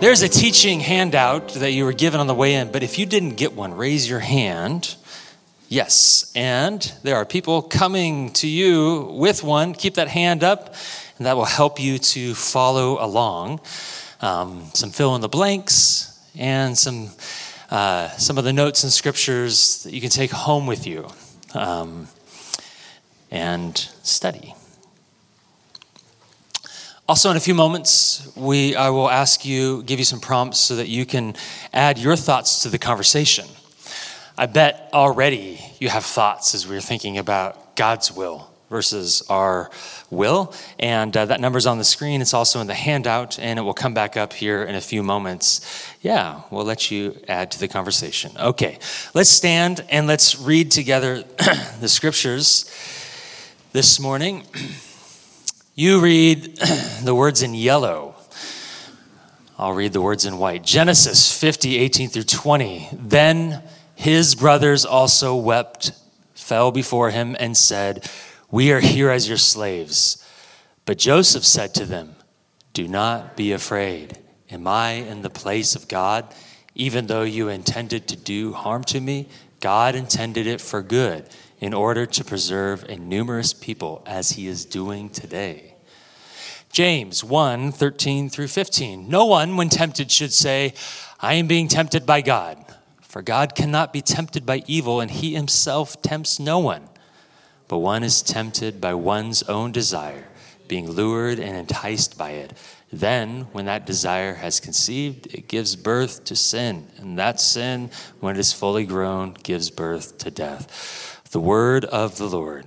There's a teaching handout that you were given on the way in, but if you didn't get one, raise your hand. Yes, and there are people coming to you with one. Keep that hand up, and that will help you to follow along. Um, some fill in the blanks and some uh, some of the notes and scriptures that you can take home with you um, and study. Also, in a few moments, we, I will ask you, give you some prompts so that you can add your thoughts to the conversation. I bet already you have thoughts as we're thinking about God's will versus our will. And uh, that number's on the screen. It's also in the handout, and it will come back up here in a few moments. Yeah, we'll let you add to the conversation. Okay, let's stand and let's read together the scriptures this morning. You read the words in yellow. I'll read the words in white. Genesis 50, 18 through 20. Then his brothers also wept, fell before him, and said, We are here as your slaves. But Joseph said to them, Do not be afraid. Am I in the place of God? Even though you intended to do harm to me, God intended it for good in order to preserve a numerous people as he is doing today. James 1 13 through 15. No one, when tempted, should say, I am being tempted by God. For God cannot be tempted by evil, and he himself tempts no one. But one is tempted by one's own desire, being lured and enticed by it. Then, when that desire has conceived, it gives birth to sin. And that sin, when it is fully grown, gives birth to death. The word of the Lord.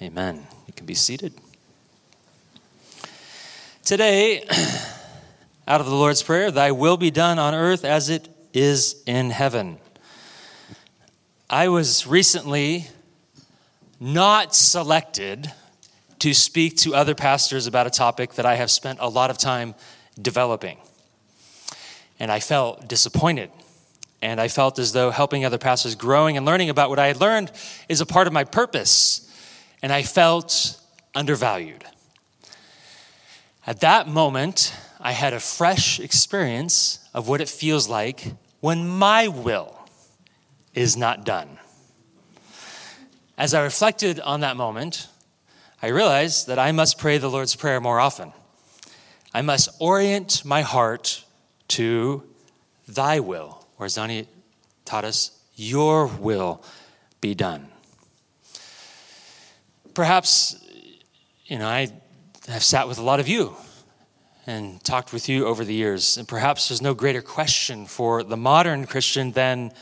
Amen. You can be seated. Today, out of the Lord's Prayer, Thy will be done on earth as it is in heaven. I was recently not selected to speak to other pastors about a topic that I have spent a lot of time developing. And I felt disappointed. And I felt as though helping other pastors growing and learning about what I had learned is a part of my purpose. And I felt undervalued. At that moment, I had a fresh experience of what it feels like when my will is not done. As I reflected on that moment, I realized that I must pray the Lord's Prayer more often. I must orient my heart to thy will, or as Donnie taught us, your will be done. Perhaps, you know, I have sat with a lot of you and talked with you over the years. And perhaps there's no greater question for the modern Christian than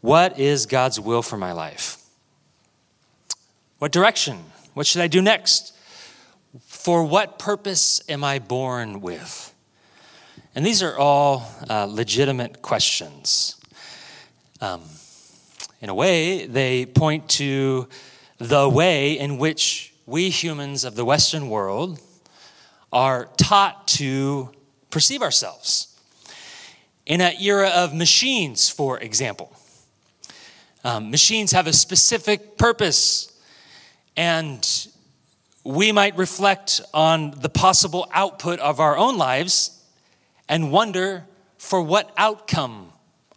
what is God's will for my life? What direction? What should I do next? For what purpose am I born with? And these are all uh, legitimate questions. Um, in a way, they point to the way in which we humans of the Western world are taught to perceive ourselves. In an era of machines, for example, um, machines have a specific purpose, and we might reflect on the possible output of our own lives and wonder for what outcome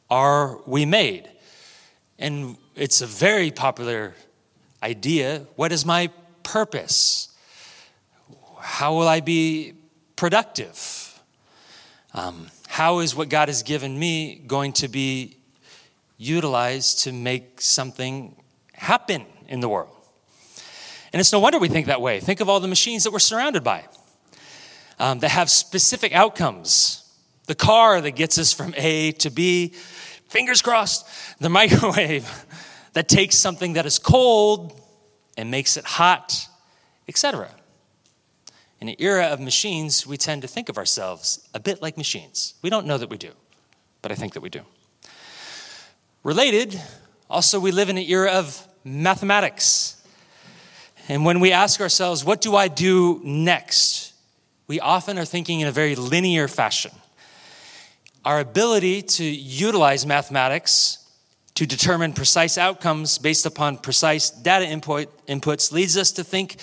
are we made. And it's a very popular idea. What is my purpose? How will I be productive? Um, how is what God has given me going to be utilized to make something happen in the world? And it's no wonder we think that way. Think of all the machines that we're surrounded by um, that have specific outcomes. The car that gets us from A to B, fingers crossed, the microwave that takes something that is cold and makes it hot, etc. In an era of machines, we tend to think of ourselves a bit like machines. We don't know that we do, but I think that we do. Related, also, we live in an era of mathematics. And when we ask ourselves, what do I do next? We often are thinking in a very linear fashion. Our ability to utilize mathematics to determine precise outcomes based upon precise data input, inputs leads us to think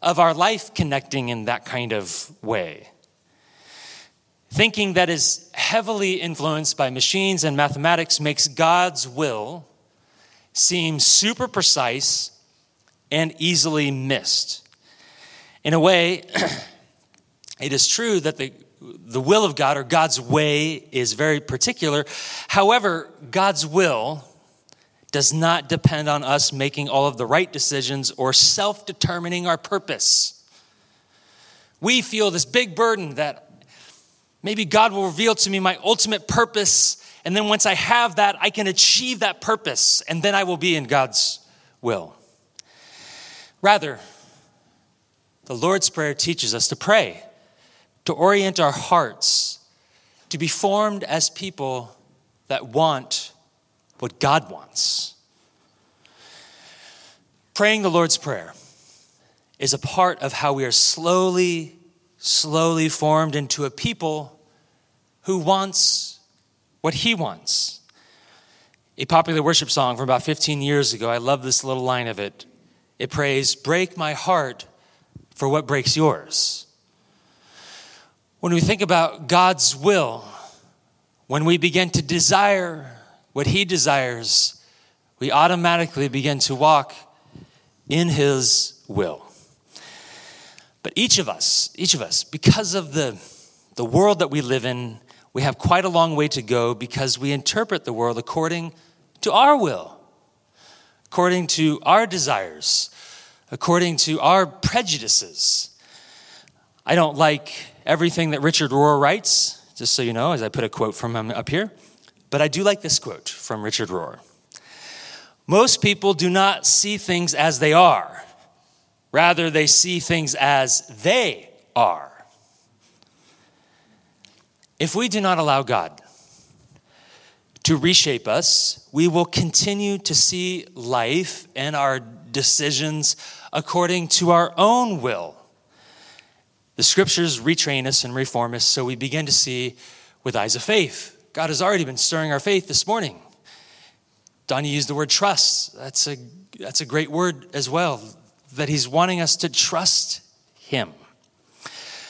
of our life connecting in that kind of way. Thinking that is heavily influenced by machines and mathematics makes God's will seem super precise and easily missed. In a way, it is true that the, the will of God or God's way is very particular. However, God's will does not depend on us making all of the right decisions or self determining our purpose. We feel this big burden that Maybe God will reveal to me my ultimate purpose, and then once I have that, I can achieve that purpose, and then I will be in God's will. Rather, the Lord's Prayer teaches us to pray, to orient our hearts, to be formed as people that want what God wants. Praying the Lord's Prayer is a part of how we are slowly slowly formed into a people who wants what he wants. A popular worship song from about 15 years ago, I love this little line of it. It prays, Break my heart for what breaks yours. When we think about God's will, when we begin to desire what He desires, we automatically begin to walk in His will. But each of us, each of us, because of the, the world that we live in, we have quite a long way to go because we interpret the world according to our will, according to our desires, according to our prejudices. I don't like everything that Richard Rohr writes, just so you know, as I put a quote from him up here, but I do like this quote from Richard Rohr. Most people do not see things as they are Rather, they see things as they are. If we do not allow God to reshape us, we will continue to see life and our decisions according to our own will. The scriptures retrain us and reform us so we begin to see with eyes of faith. God has already been stirring our faith this morning. Donnie used the word trust. That's a, that's a great word as well that He's wanting us to trust Him.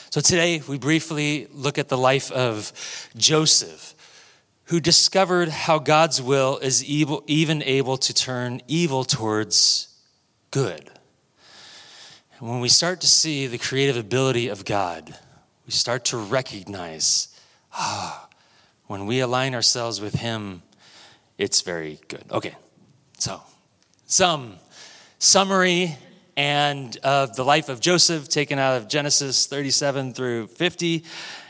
So today, we briefly look at the life of Joseph, who discovered how God's will is evil, even able to turn evil towards good. And when we start to see the creative ability of God, we start to recognize ah, when we align ourselves with Him, it's very good. Okay, so some summary and of the life of Joseph, taken out of Genesis 37 through 50.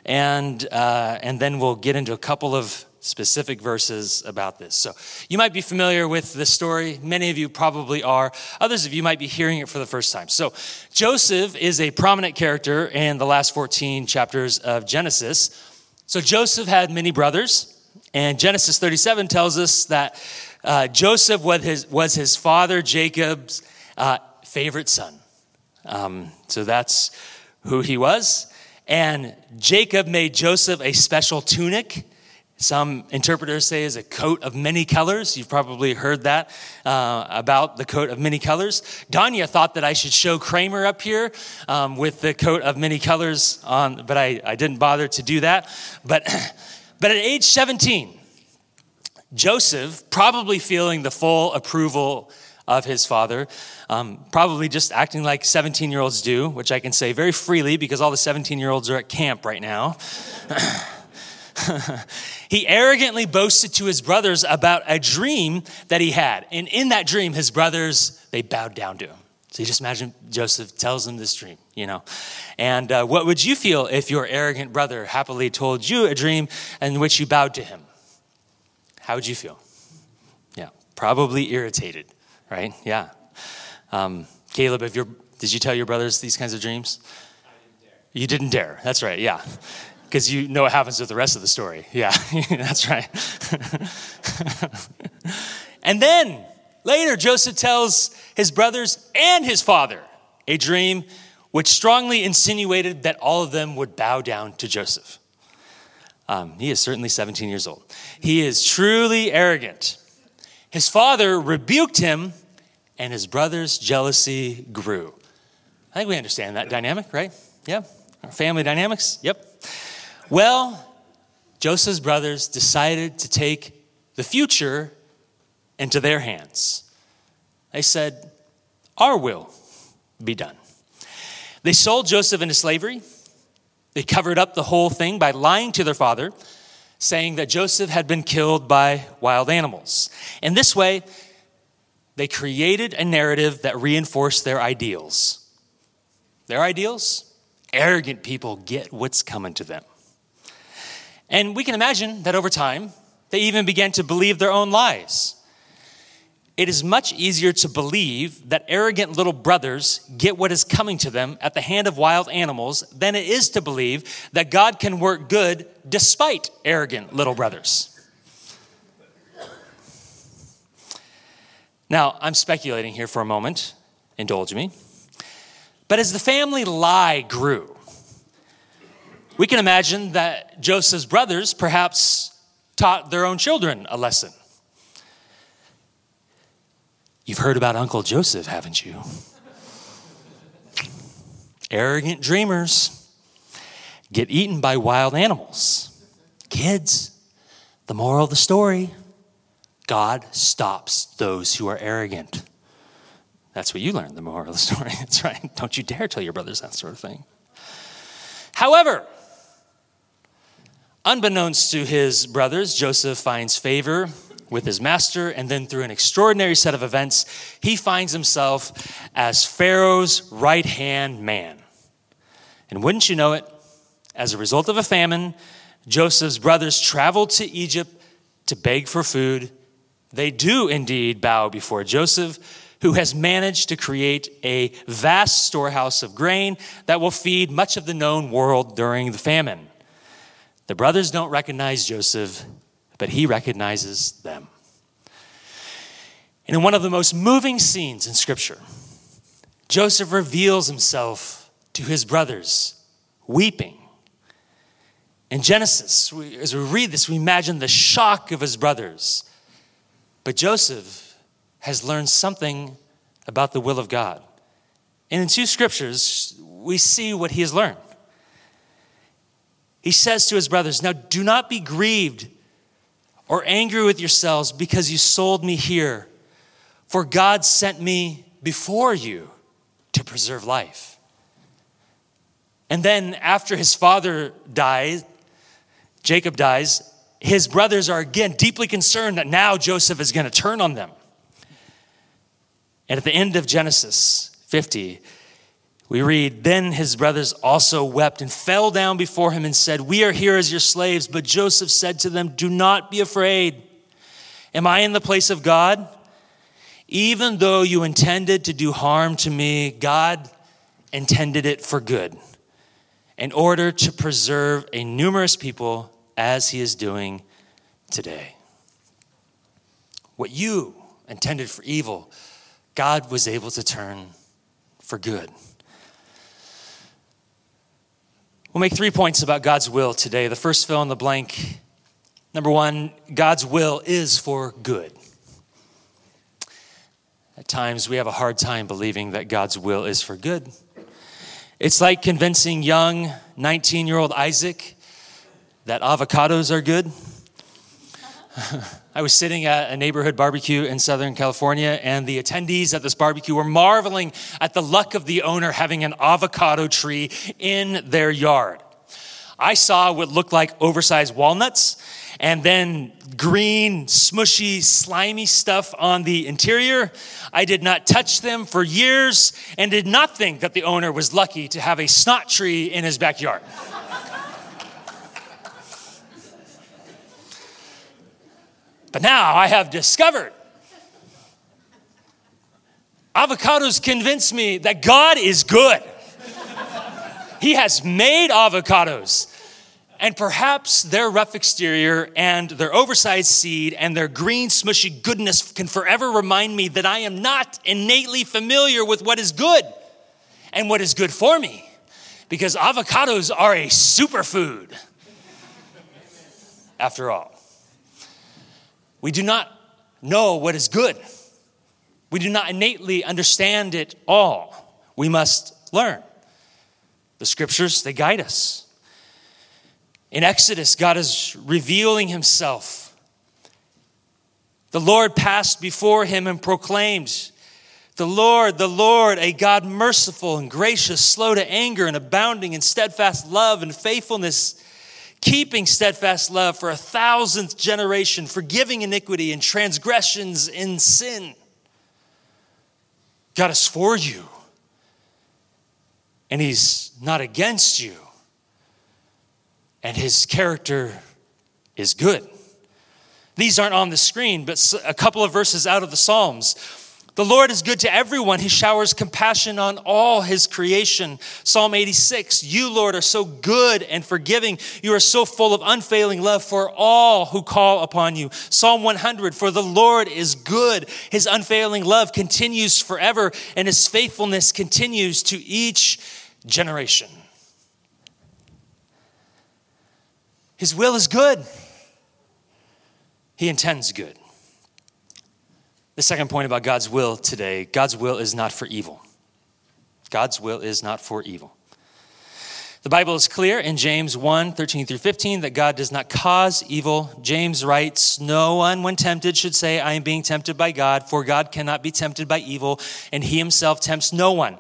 And, uh, and then we'll get into a couple of specific verses about this. So you might be familiar with this story. Many of you probably are. Others of you might be hearing it for the first time. So Joseph is a prominent character in the last 14 chapters of Genesis. So Joseph had many brothers, and Genesis 37 tells us that uh, Joseph was his, was his father Jacob's uh, favorite son. Um, so that's who he was. And Jacob made Joseph a special tunic. Some interpreters say is a coat of many colors. You've probably heard that uh, about the coat of many colors. Danya thought that I should show Kramer up here um, with the coat of many colors on, but I, I didn't bother to do that. But, but at age 17, Joseph, probably feeling the full approval of his father, um, probably just acting like 17 year olds do, which I can say very freely because all the 17 year olds are at camp right now. he arrogantly boasted to his brothers about a dream that he had. And in that dream, his brothers, they bowed down to him. So you just imagine Joseph tells them this dream, you know. And uh, what would you feel if your arrogant brother happily told you a dream in which you bowed to him? How would you feel? Yeah, probably irritated, right? Yeah. Um, Caleb, if you did you tell your brothers these kinds of dreams? Didn't you didn't dare. That's right. Yeah. Because you know what happens with the rest of the story. Yeah, that's right. and then later, Joseph tells his brothers and his father a dream which strongly insinuated that all of them would bow down to Joseph. Um, he is certainly 17 years old. He is truly arrogant. His father rebuked him and his brother's jealousy grew. I think we understand that dynamic, right? Yeah. Our family dynamics? Yep. Well, Joseph's brothers decided to take the future into their hands. They said, Our will be done. They sold Joseph into slavery. They covered up the whole thing by lying to their father, saying that Joseph had been killed by wild animals. In this way, they created a narrative that reinforced their ideals. Their ideals? Arrogant people get what's coming to them. And we can imagine that over time, they even began to believe their own lies. It is much easier to believe that arrogant little brothers get what is coming to them at the hand of wild animals than it is to believe that God can work good despite arrogant little brothers. Now, I'm speculating here for a moment, indulge me. But as the family lie grew, we can imagine that Joseph's brothers perhaps taught their own children a lesson. You've heard about Uncle Joseph, haven't you? Arrogant dreamers get eaten by wild animals. Kids, the moral of the story God stops those who are arrogant. That's what you learned, the moral of the story. That's right. Don't you dare tell your brothers that sort of thing. However, Unbeknownst to his brothers, Joseph finds favor with his master, and then through an extraordinary set of events, he finds himself as Pharaoh's right hand man. And wouldn't you know it, as a result of a famine, Joseph's brothers travel to Egypt to beg for food. They do indeed bow before Joseph, who has managed to create a vast storehouse of grain that will feed much of the known world during the famine. The brothers don't recognize Joseph, but he recognizes them. And in one of the most moving scenes in Scripture, Joseph reveals himself to his brothers, weeping. In Genesis, we, as we read this, we imagine the shock of his brothers. But Joseph has learned something about the will of God. And in two scriptures, we see what he has learned he says to his brothers, Now do not be grieved or angry with yourselves because you sold me here, for God sent me before you to preserve life. And then, after his father dies, Jacob dies, his brothers are again deeply concerned that now Joseph is going to turn on them. And at the end of Genesis 50, we read, Then his brothers also wept and fell down before him and said, We are here as your slaves. But Joseph said to them, Do not be afraid. Am I in the place of God? Even though you intended to do harm to me, God intended it for good, in order to preserve a numerous people as he is doing today. What you intended for evil, God was able to turn for good. We'll make three points about God's will today. The first fill in the blank. Number one, God's will is for good. At times, we have a hard time believing that God's will is for good. It's like convincing young 19 year old Isaac that avocados are good. I was sitting at a neighborhood barbecue in Southern California, and the attendees at this barbecue were marveling at the luck of the owner having an avocado tree in their yard. I saw what looked like oversized walnuts and then green, smushy, slimy stuff on the interior. I did not touch them for years and did not think that the owner was lucky to have a snot tree in his backyard. But now I have discovered avocados convince me that God is good. he has made avocados. And perhaps their rough exterior and their oversized seed and their green, smushy goodness can forever remind me that I am not innately familiar with what is good and what is good for me. Because avocados are a superfood, after all. We do not know what is good. We do not innately understand it all. We must learn. The scriptures, they guide us. In Exodus, God is revealing himself. The Lord passed before him and proclaimed, The Lord, the Lord, a God merciful and gracious, slow to anger and abounding in steadfast love and faithfulness, keeping steadfast love for a thousandth generation, forgiving iniquity and transgressions in sin. God is for you, and He's not against you and his character is good. These aren't on the screen, but a couple of verses out of the Psalms. The Lord is good to everyone. He showers compassion on all his creation. Psalm 86 You, Lord, are so good and forgiving. You are so full of unfailing love for all who call upon you. Psalm 100 For the Lord is good. His unfailing love continues forever, and his faithfulness continues to each generation. His will is good, He intends good. The second point about God's will today God's will is not for evil. God's will is not for evil. The Bible is clear in James 1 13 through 15 that God does not cause evil. James writes, No one, when tempted, should say, I am being tempted by God, for God cannot be tempted by evil, and he himself tempts no one.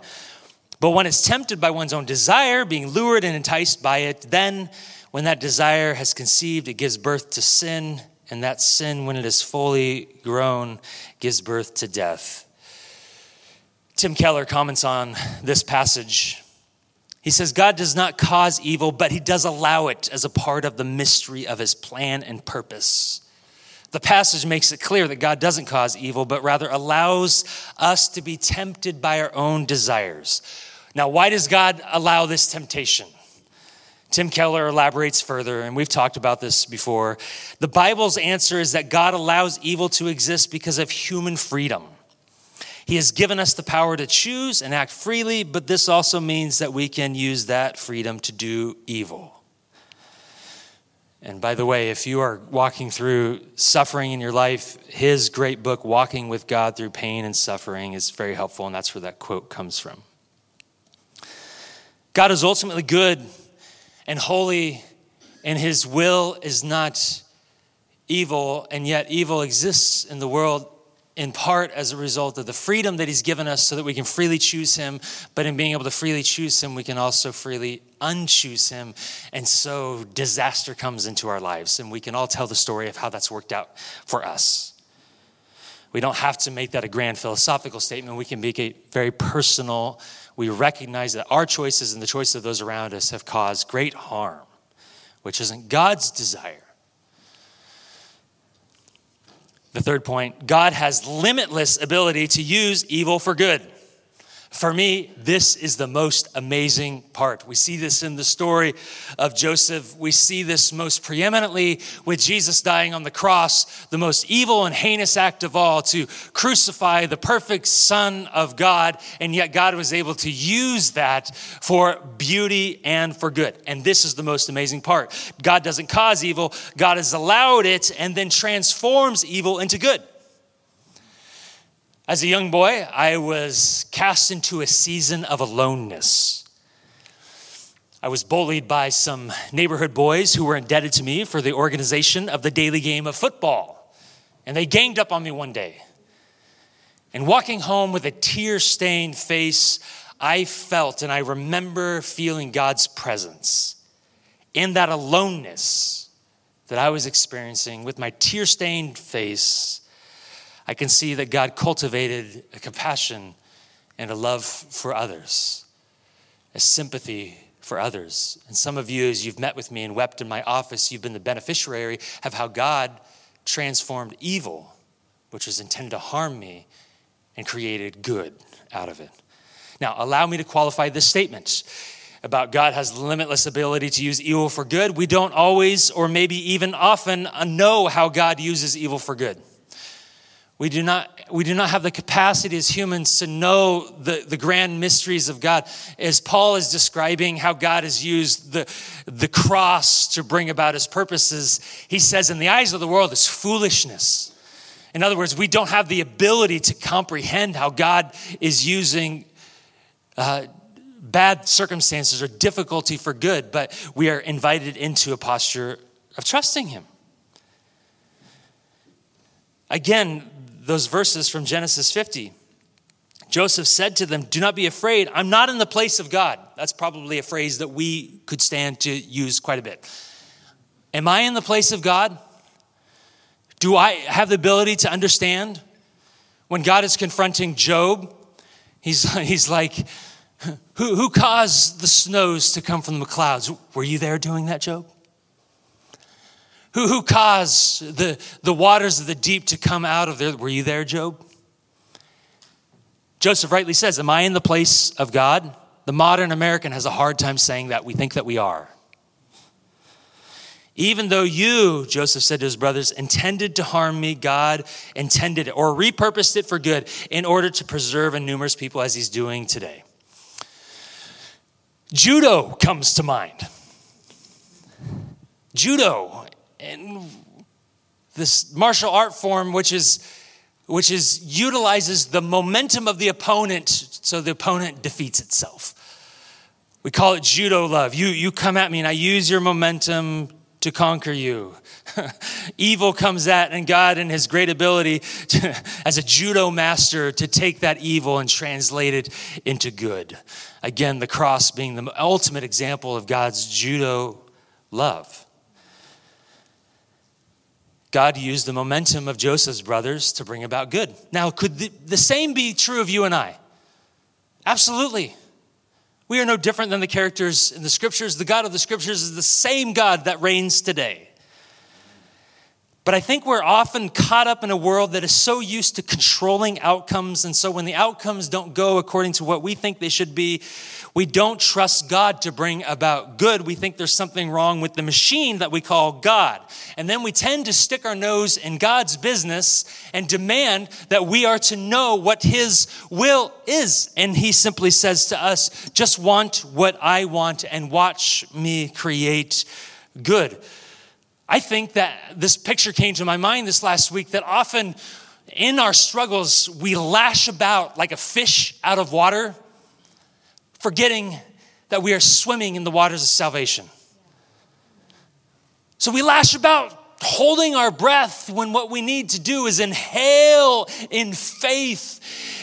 But one is tempted by one's own desire, being lured and enticed by it, then when that desire has conceived, it gives birth to sin, and that sin, when it is fully grown, gives birth to death. Tim Keller comments on this passage. He says, God does not cause evil, but he does allow it as a part of the mystery of his plan and purpose. The passage makes it clear that God doesn't cause evil, but rather allows us to be tempted by our own desires. Now, why does God allow this temptation? Tim Keller elaborates further, and we've talked about this before. The Bible's answer is that God allows evil to exist because of human freedom. He has given us the power to choose and act freely, but this also means that we can use that freedom to do evil. And by the way, if you are walking through suffering in your life, his great book, Walking with God Through Pain and Suffering, is very helpful, and that's where that quote comes from. God is ultimately good and holy, and his will is not evil, and yet evil exists in the world in part as a result of the freedom that he's given us so that we can freely choose him. But in being able to freely choose him, we can also freely unchoose him. And so disaster comes into our lives, and we can all tell the story of how that's worked out for us. We don't have to make that a grand philosophical statement. We can make it very personal we recognize that our choices and the choices of those around us have caused great harm, which isn't God's desire. The third point God has limitless ability to use evil for good. For me, this is the most amazing part. We see this in the story of Joseph. We see this most preeminently with Jesus dying on the cross, the most evil and heinous act of all to crucify the perfect Son of God. And yet, God was able to use that for beauty and for good. And this is the most amazing part God doesn't cause evil, God has allowed it and then transforms evil into good. As a young boy, I was cast into a season of aloneness. I was bullied by some neighborhood boys who were indebted to me for the organization of the daily game of football. And they ganged up on me one day. And walking home with a tear stained face, I felt and I remember feeling God's presence in that aloneness that I was experiencing with my tear stained face. I can see that God cultivated a compassion and a love for others, a sympathy for others. And some of you, as you've met with me and wept in my office, you've been the beneficiary of how God transformed evil, which was intended to harm me, and created good out of it. Now, allow me to qualify this statement about God has limitless ability to use evil for good. We don't always, or maybe even often, know how God uses evil for good. We do not, we do not have the capacity as humans to know the, the grand mysteries of God. As Paul is describing how God has used the, the cross to bring about his purposes, he says, in the eyes of the world, it's foolishness. In other words, we don't have the ability to comprehend how God is using uh, bad circumstances or difficulty for good, but we are invited into a posture of trusting Him. Again, those verses from Genesis 50. Joseph said to them, Do not be afraid. I'm not in the place of God. That's probably a phrase that we could stand to use quite a bit. Am I in the place of God? Do I have the ability to understand? When God is confronting Job, he's, he's like, who, who caused the snows to come from the clouds? Were you there doing that, Job? Who, who caused the, the waters of the deep to come out of there? Were you there, Job? Joseph rightly says, Am I in the place of God? The modern American has a hard time saying that. We think that we are. Even though you, Joseph said to his brothers, intended to harm me, God intended it or repurposed it for good in order to preserve a numerous people as he's doing today. Judo comes to mind. Judo and this martial art form which is which is utilizes the momentum of the opponent so the opponent defeats itself. We call it judo love. You you come at me and i use your momentum to conquer you. Evil comes at and god in his great ability to, as a judo master to take that evil and translate it into good. Again the cross being the ultimate example of god's judo love God used the momentum of Joseph's brothers to bring about good. Now, could the, the, same be true of you and I? Absolutely. We are no different than the characters in the scriptures. The God of the scriptures is the same God that reigns today. But I think we're often caught up in a world that is so used to controlling outcomes. And so when the outcomes don't go according to what we think they should be, we don't trust God to bring about good. We think there's something wrong with the machine that we call God. And then we tend to stick our nose in God's business and demand that we are to know what His will is. And He simply says to us, just want what I want and watch me create good. I think that this picture came to my mind this last week that often in our struggles, we lash about like a fish out of water, forgetting that we are swimming in the waters of salvation. So we lash about holding our breath when what we need to do is inhale in faith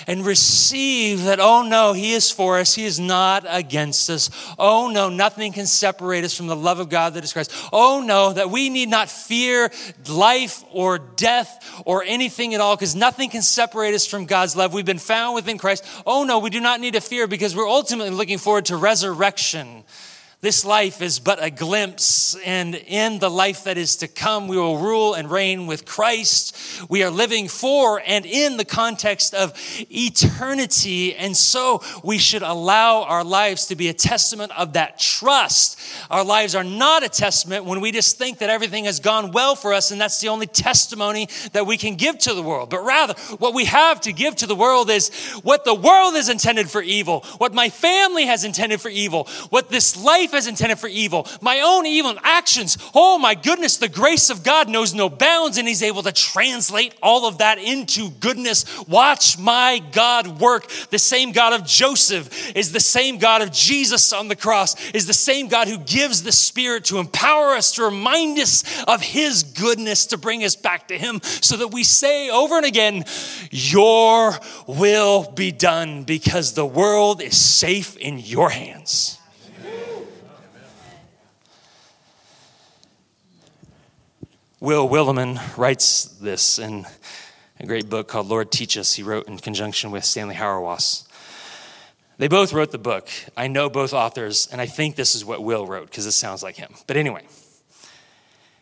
and receive that, oh no, He is for us, He is not against us. Oh no, nothing can separate us from the love of God that is Christ. Oh no, that we need not fear life or death or anything at all because nothing can separate us from God's love. We've been found within Christ. Oh no, we do not need to fear because we're ultimately looking forward to resurrection this life is but a glimpse, and in the life that is to come, we will rule and reign with Christ. We are living for and in the context of eternity, and so we should allow our lives to be a testament of that trust. Our lives are not a testament when we just think that everything has gone well for us, and that's the only testimony that we can give to the world. But rather, what we have to give to the world is what the world is intended for evil, what my family has intended for evil, what this life life as intended for evil, my own evil actions. Oh my goodness, the grace of God knows no bounds, and He's able to translate all of that into goodness. Watch my God work. The same God of Joseph is the same God of Jesus on the cross, is the same God who gives the Spirit to empower us, to remind us of His goodness, to bring us back to Him, so that we say over and again, Your will be done, because the world is safe in your hands. Will Willimon writes this in a great book called Lord Teach Us, he wrote in conjunction with Stanley Hauerwas. They both wrote the book. I know both authors, and I think this is what Will wrote because it sounds like him. But anyway,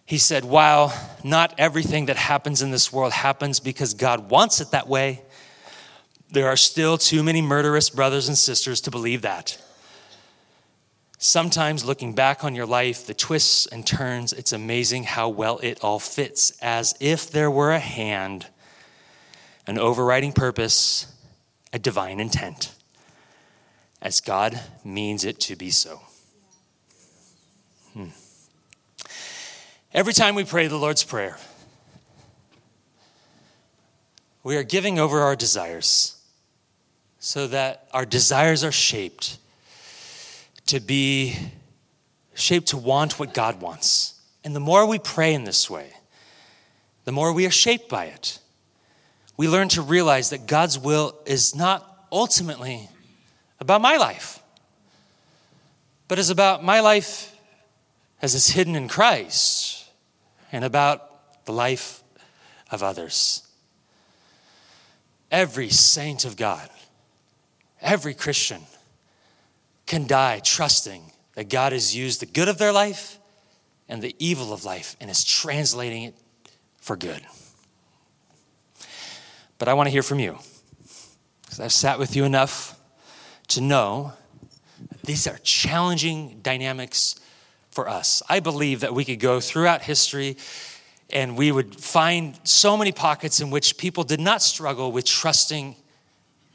he said, While not everything that happens in this world happens because God wants it that way, there are still too many murderous brothers and sisters to believe that. Sometimes looking back on your life, the twists and turns, it's amazing how well it all fits, as if there were a hand, an overriding purpose, a divine intent, as God means it to be so. Hmm. Every time we pray the Lord's Prayer, we are giving over our desires so that our desires are shaped to be shaped to want what God wants. And the more we pray in this way, the more we are shaped by it. We learn to realize that God's will is not ultimately about my life, but is about my life as it's hidden in Christ and about the life of others. Every saint of God, every Christian can die trusting that God has used the good of their life and the evil of life and is translating it for good. But I want to hear from you because I've sat with you enough to know these are challenging dynamics for us. I believe that we could go throughout history and we would find so many pockets in which people did not struggle with trusting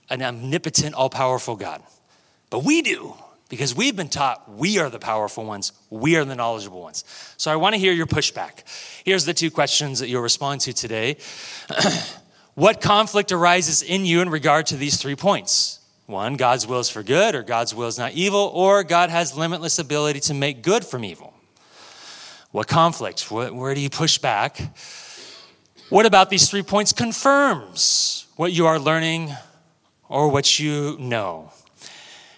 an omnipotent, all powerful God. But we do because we've been taught we are the powerful ones, we are the knowledgeable ones. So I want to hear your pushback. Here's the two questions that you'll respond to today. what conflict arises in you in regard to these three points? One, God's will is for good, or God's will is not evil, or God has limitless ability to make good from evil. What conflict? Where do you push back? What about these three points confirms what you are learning or what you know?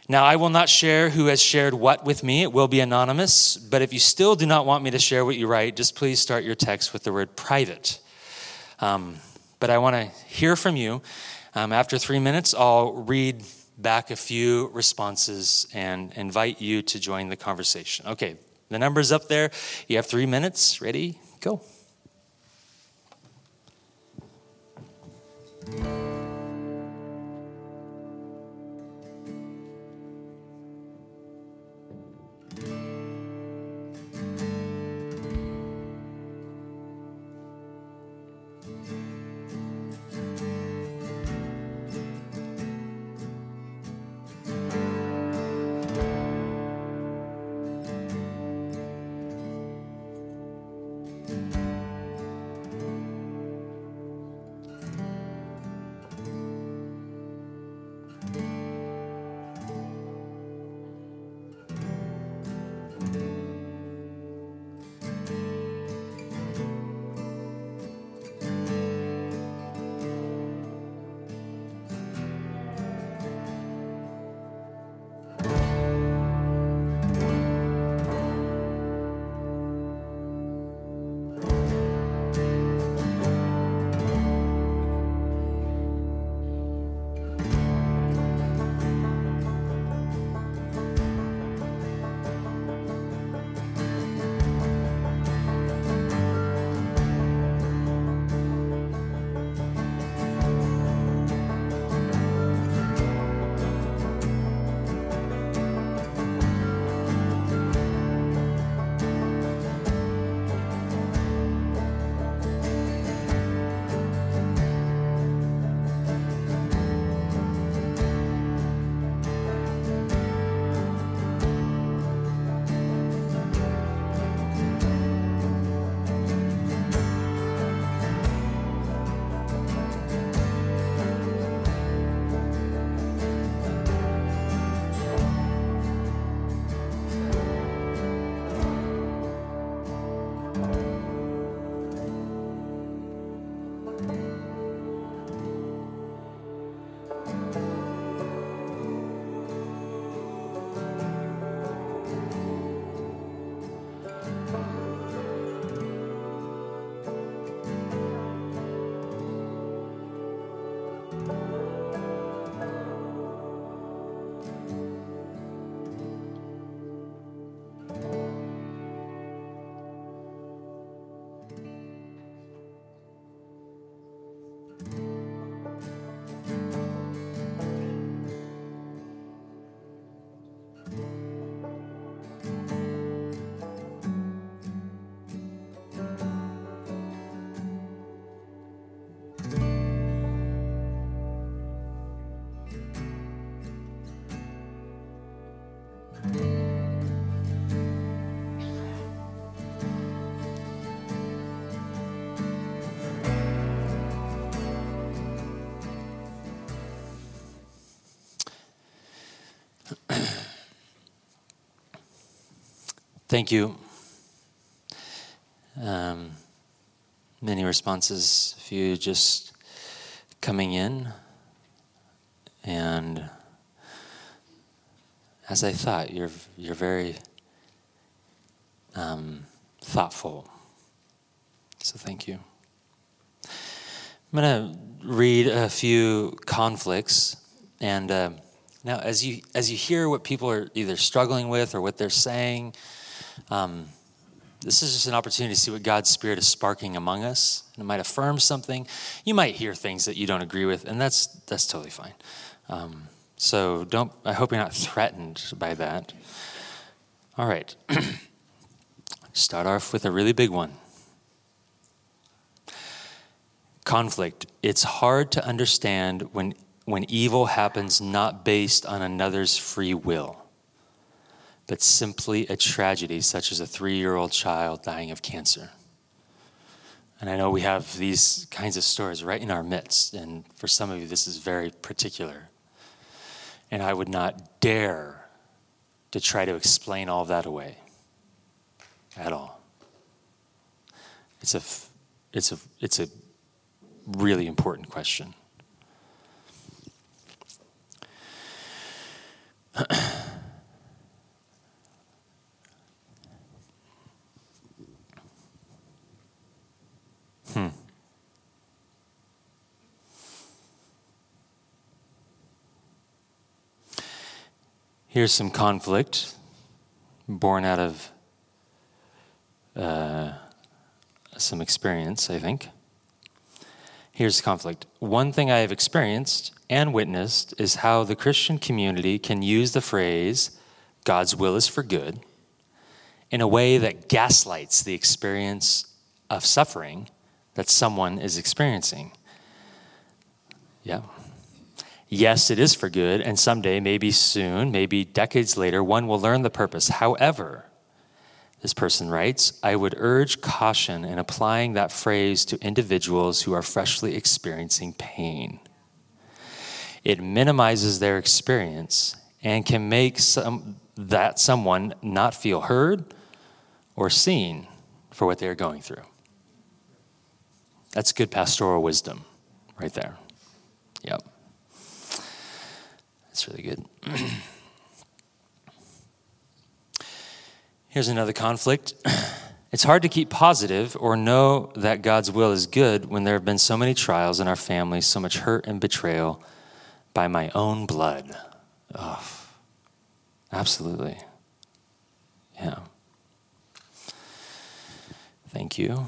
Now, I will not share who has shared what with me. It will be anonymous. But if you still do not want me to share what you write, just please start your text with the word private. Um, but I want to hear from you. Um, after three minutes, I'll read back a few responses and invite you to join the conversation. Okay, the number's up there. You have three minutes. Ready? Go. Thank you. Um, many responses, a few just coming in. And as I thought, you're, you're very um, thoughtful. So thank you. I'm going to read a few conflicts. And uh, now, as you, as you hear what people are either struggling with or what they're saying, um, this is just an opportunity to see what God's Spirit is sparking among us. And it might affirm something. You might hear things that you don't agree with, and that's, that's totally fine. Um, so don't, I hope you're not threatened by that. All right. Start off with a really big one conflict. It's hard to understand when, when evil happens not based on another's free will, but simply a tragedy, such as a three year old child dying of cancer. And I know we have these kinds of stories right in our midst, and for some of you, this is very particular. And I would not dare to try to explain all that away at all. It's a, it's a, it's a really important question. Here's some conflict born out of uh, some experience, I think. Here's conflict. One thing I have experienced and witnessed is how the Christian community can use the phrase, God's will is for good, in a way that gaslights the experience of suffering that someone is experiencing. Yeah. Yes, it is for good, and someday, maybe soon, maybe decades later, one will learn the purpose. However, this person writes, I would urge caution in applying that phrase to individuals who are freshly experiencing pain. It minimizes their experience and can make some, that someone not feel heard or seen for what they're going through. That's good pastoral wisdom right there. Yep. That's really good. Here's another conflict. It's hard to keep positive or know that God's will is good when there have been so many trials in our family, so much hurt and betrayal by my own blood. Oh, absolutely. Yeah. Thank you.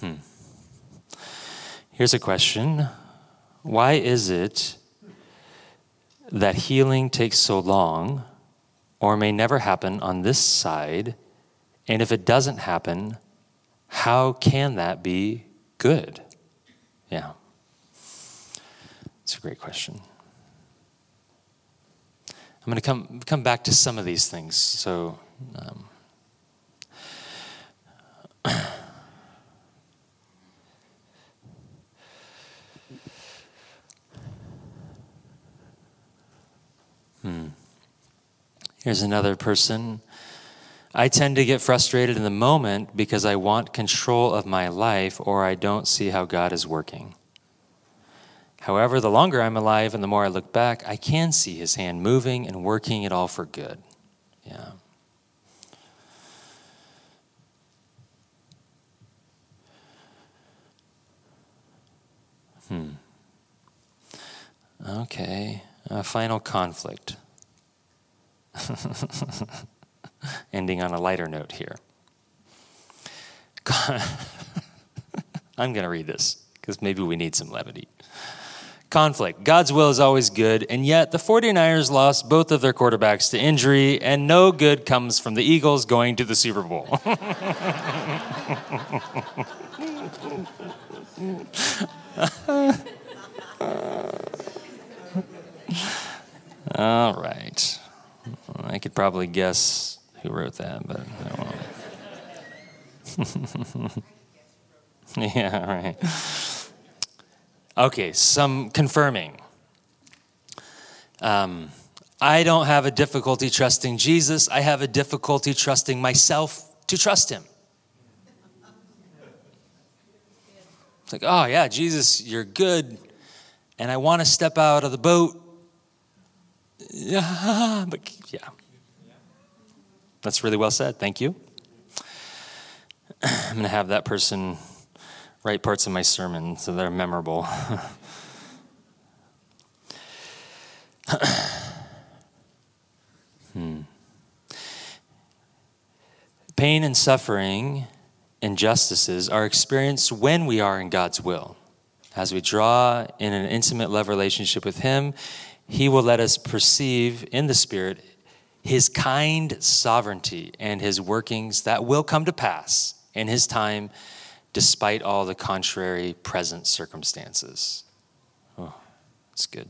Hmm. Here's a question Why is it that healing takes so long or may never happen on this side? And if it doesn't happen, how can that be good? Yeah. It's a great question. I'm going to come, come back to some of these things. So, um, Hmm. Here's another person. I tend to get frustrated in the moment because I want control of my life or I don't see how God is working. However, the longer I'm alive and the more I look back, I can see his hand moving and working it all for good. Yeah. Hmm. Okay. A final conflict. Ending on a lighter note here. I'm going to read this because maybe we need some levity. Conflict. God's will is always good, and yet the 49ers lost both of their quarterbacks to injury, and no good comes from the Eagles going to the Super Bowl. All right. I could probably guess who wrote that, but yeah, right. Okay, some confirming. Um, I don't have a difficulty trusting Jesus. I have a difficulty trusting myself to trust him. It's like, oh, yeah, Jesus, you're good. And I want to step out of the boat. Yeah, but yeah. That's really well said. Thank you. I'm going to have that person write parts of my sermon so they're memorable. hmm. Pain and suffering, injustices are experienced when we are in God's will. As we draw in an intimate love relationship with Him, He will let us perceive in the Spirit His kind sovereignty and His workings that will come to pass in His time, despite all the contrary present circumstances. Oh, good.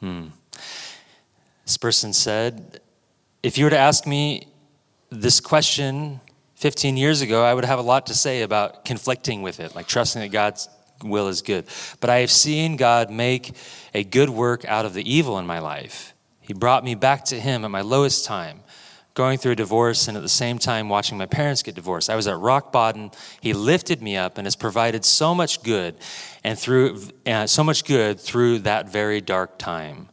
Hmm. This person said, if you were to ask me this question 15 years ago, I would have a lot to say about conflicting with it, like trusting that God's will is good. But I have seen God make a good work out of the evil in my life. He brought me back to Him at my lowest time, going through a divorce and at the same time watching my parents get divorced. I was at rock bottom. He lifted me up and has provided so much good and through uh, so much good through that very dark time.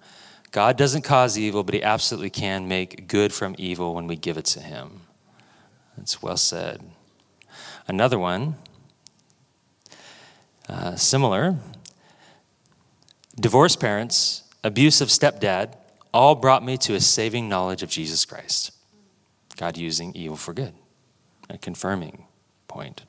God doesn't cause evil, but He absolutely can make good from evil when we give it to Him. That's well said. Another one, uh, similar. Divorced parents, abusive stepdad, all brought me to a saving knowledge of Jesus Christ. God using evil for good, a confirming point.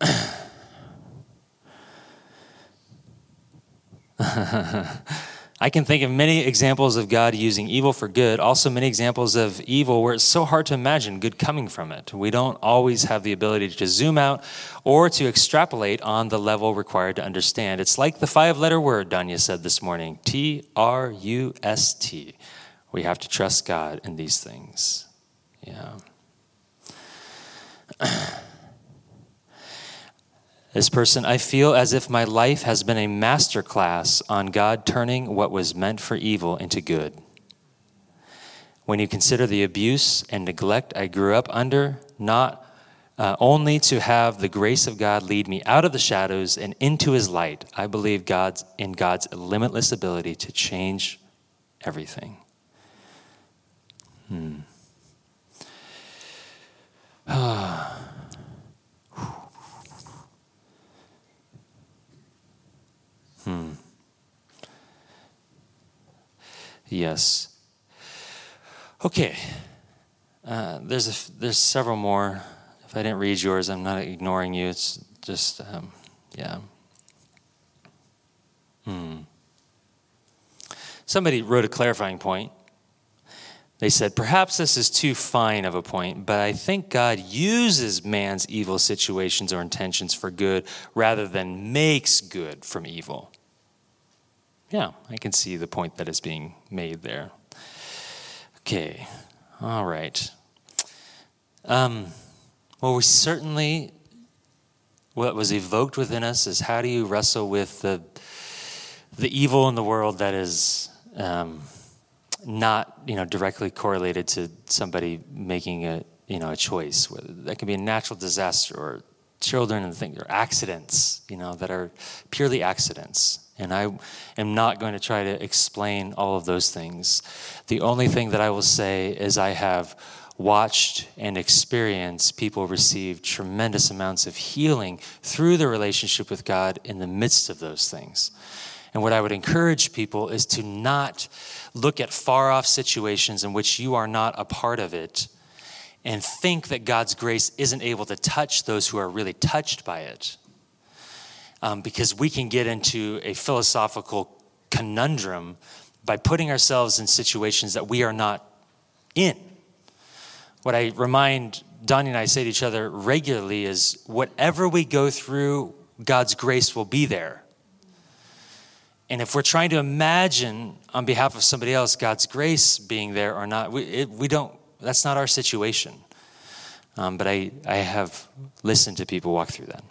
I can think of many examples of God using evil for good, also many examples of evil where it's so hard to imagine good coming from it. We don't always have the ability to zoom out or to extrapolate on the level required to understand. It's like the five letter word Danya said this morning T R U S T. We have to trust God in these things. Yeah. This person, I feel as if my life has been a master class on God turning what was meant for evil into good. When you consider the abuse and neglect I grew up under, not uh, only to have the grace of God lead me out of the shadows and into his light, I believe God's, in God's limitless ability to change everything. Hmm. Hmm. Yes. Okay. Uh, there's a, there's several more. If I didn't read yours, I'm not ignoring you. It's just um, yeah. Hmm. Somebody wrote a clarifying point. They said, Perhaps this is too fine of a point, but I think God uses man's evil situations or intentions for good rather than makes good from evil. Yeah, I can see the point that is being made there. Okay, all right. Um, well, we certainly, what was evoked within us is how do you wrestle with the, the evil in the world that is um, not, you know, directly correlated to somebody making a, you know, a choice. That can be a natural disaster or children and things, or accidents, you know, that are purely accidents. And I am not going to try to explain all of those things. The only thing that I will say is I have watched and experienced people receive tremendous amounts of healing through their relationship with God in the midst of those things. And what I would encourage people is to not look at far off situations in which you are not a part of it and think that God's grace isn't able to touch those who are really touched by it um, because we can get into a philosophical conundrum by putting ourselves in situations that we are not in. What I remind Donnie and I say to each other regularly is whatever we go through, God's grace will be there. And if we're trying to imagine on behalf of somebody else God's grace being there or not, we, it, we don't, that's not our situation. Um, but I, I have listened to people walk through that.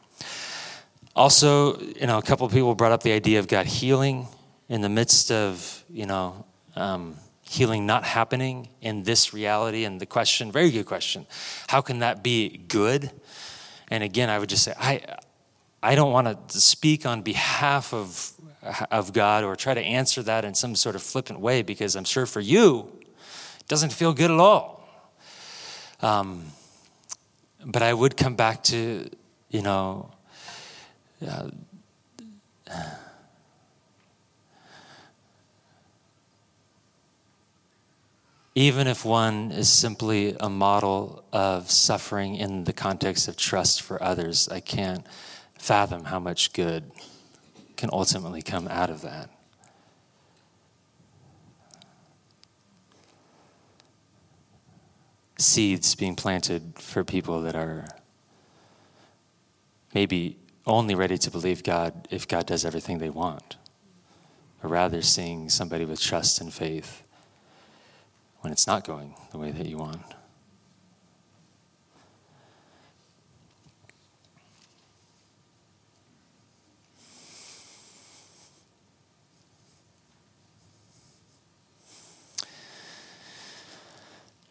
Also, you know, a couple of people brought up the idea of God healing in the midst of, you know, um, healing not happening in this reality. And the question, very good question, how can that be good? And again, I would just say, I, I don't want to speak on behalf of, of God or try to answer that in some sort of flippant way because I'm sure for you, it doesn't feel good at all. Um, but I would come back to, you know, uh, even if one is simply a model of suffering in the context of trust for others, I can't fathom how much good can ultimately come out of that. Seeds being planted for people that are maybe only ready to believe God if God does everything they want, or rather seeing somebody with trust and faith when it's not going the way that you want.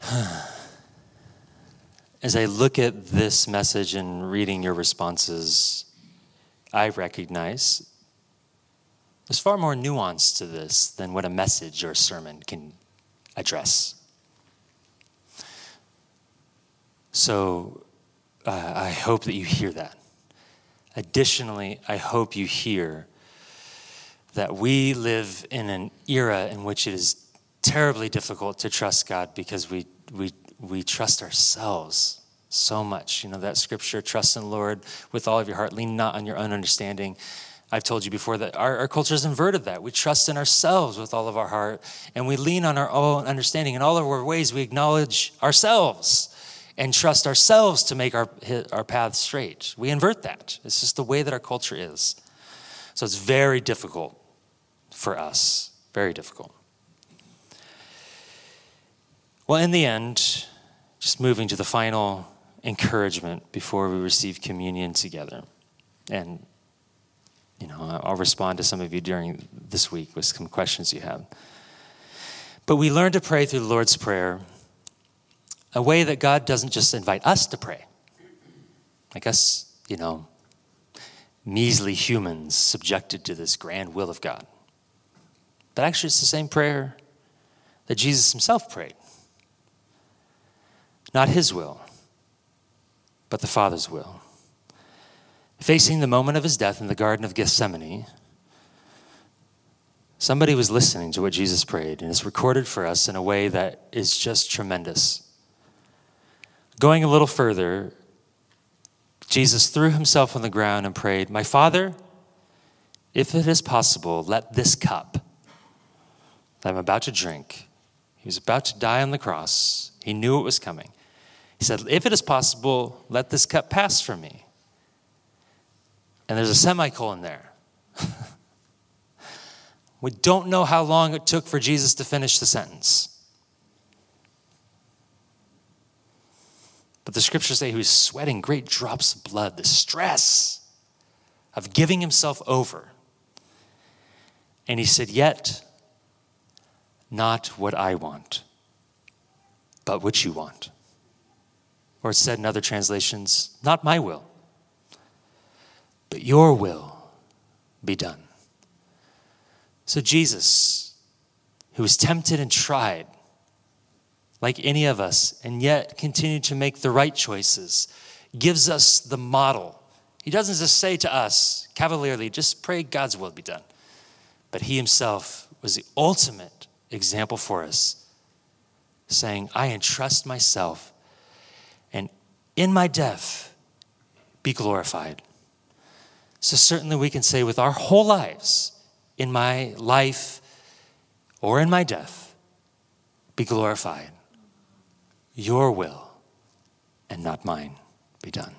As I look at this message and reading your responses, I recognize there's far more nuance to this than what a message or sermon can address. So uh, I hope that you hear that. Additionally, I hope you hear that we live in an era in which it is terribly difficult to trust God because we, we, we trust ourselves so much. You know, that scripture, trust in the Lord with all of your heart, lean not on your own understanding. I've told you before that our, our culture has inverted that. We trust in ourselves with all of our heart, and we lean on our own understanding. In all of our ways, we acknowledge ourselves and trust ourselves to make our, our path straight. We invert that. It's just the way that our culture is. So it's very difficult for us. Very difficult. Well, in the end, just moving to the final encouragement before we receive communion together. And you know, I'll respond to some of you during this week with some questions you have. But we learn to pray through the Lord's Prayer a way that God doesn't just invite us to pray. Like us, you know, measly humans subjected to this grand will of God. But actually, it's the same prayer that Jesus himself prayed. Not his will, but the Father's will facing the moment of his death in the Garden of Gethsemane, somebody was listening to what Jesus prayed, and it's recorded for us in a way that is just tremendous. Going a little further, Jesus threw himself on the ground and prayed, My Father, if it is possible, let this cup that I'm about to drink, he was about to die on the cross, he knew it was coming. He said, If it is possible, let this cup pass from me. And there's a semicolon there. we don't know how long it took for Jesus to finish the sentence. But the scriptures say he was sweating great drops of blood, the stress of giving himself over. And he said, Yet, not what I want, but what you want. Or said in other translations, Not my will but your will be done. So, Jesus, who was tempted and tried, like any of us, and yet continued to make the right choices, gives us the model. He doesn't just say to us cavalierly, just pray God's will be done. But he himself was the ultimate example for us, saying, I entrust myself, in my death, be glorified. So, certainly, we can say with our whole lives, in my life or in my death, be glorified. Your will and not mine be done.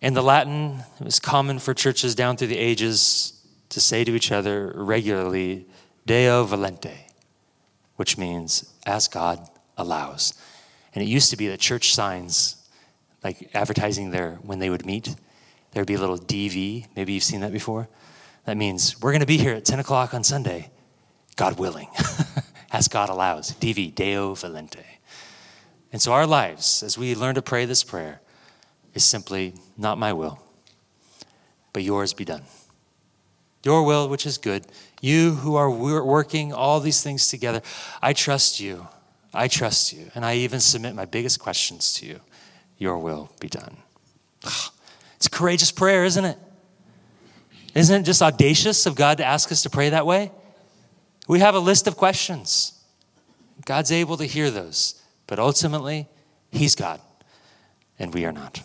In the Latin, it was common for churches down through the ages to say to each other regularly, Deo volente, which means as God allows. And it used to be that church signs, like advertising there when they would meet, There'd be a little DV. Maybe you've seen that before. That means we're going to be here at 10 o'clock on Sunday, God willing, as God allows. DV, Deo Volente. And so our lives, as we learn to pray this prayer, is simply not my will, but yours be done. Your will, which is good. You who are working all these things together, I trust you. I trust you. And I even submit my biggest questions to you. Your will be done. It's a courageous prayer, isn't it? Isn't it just audacious of God to ask us to pray that way? We have a list of questions. God's able to hear those, but ultimately, He's God, and we are not.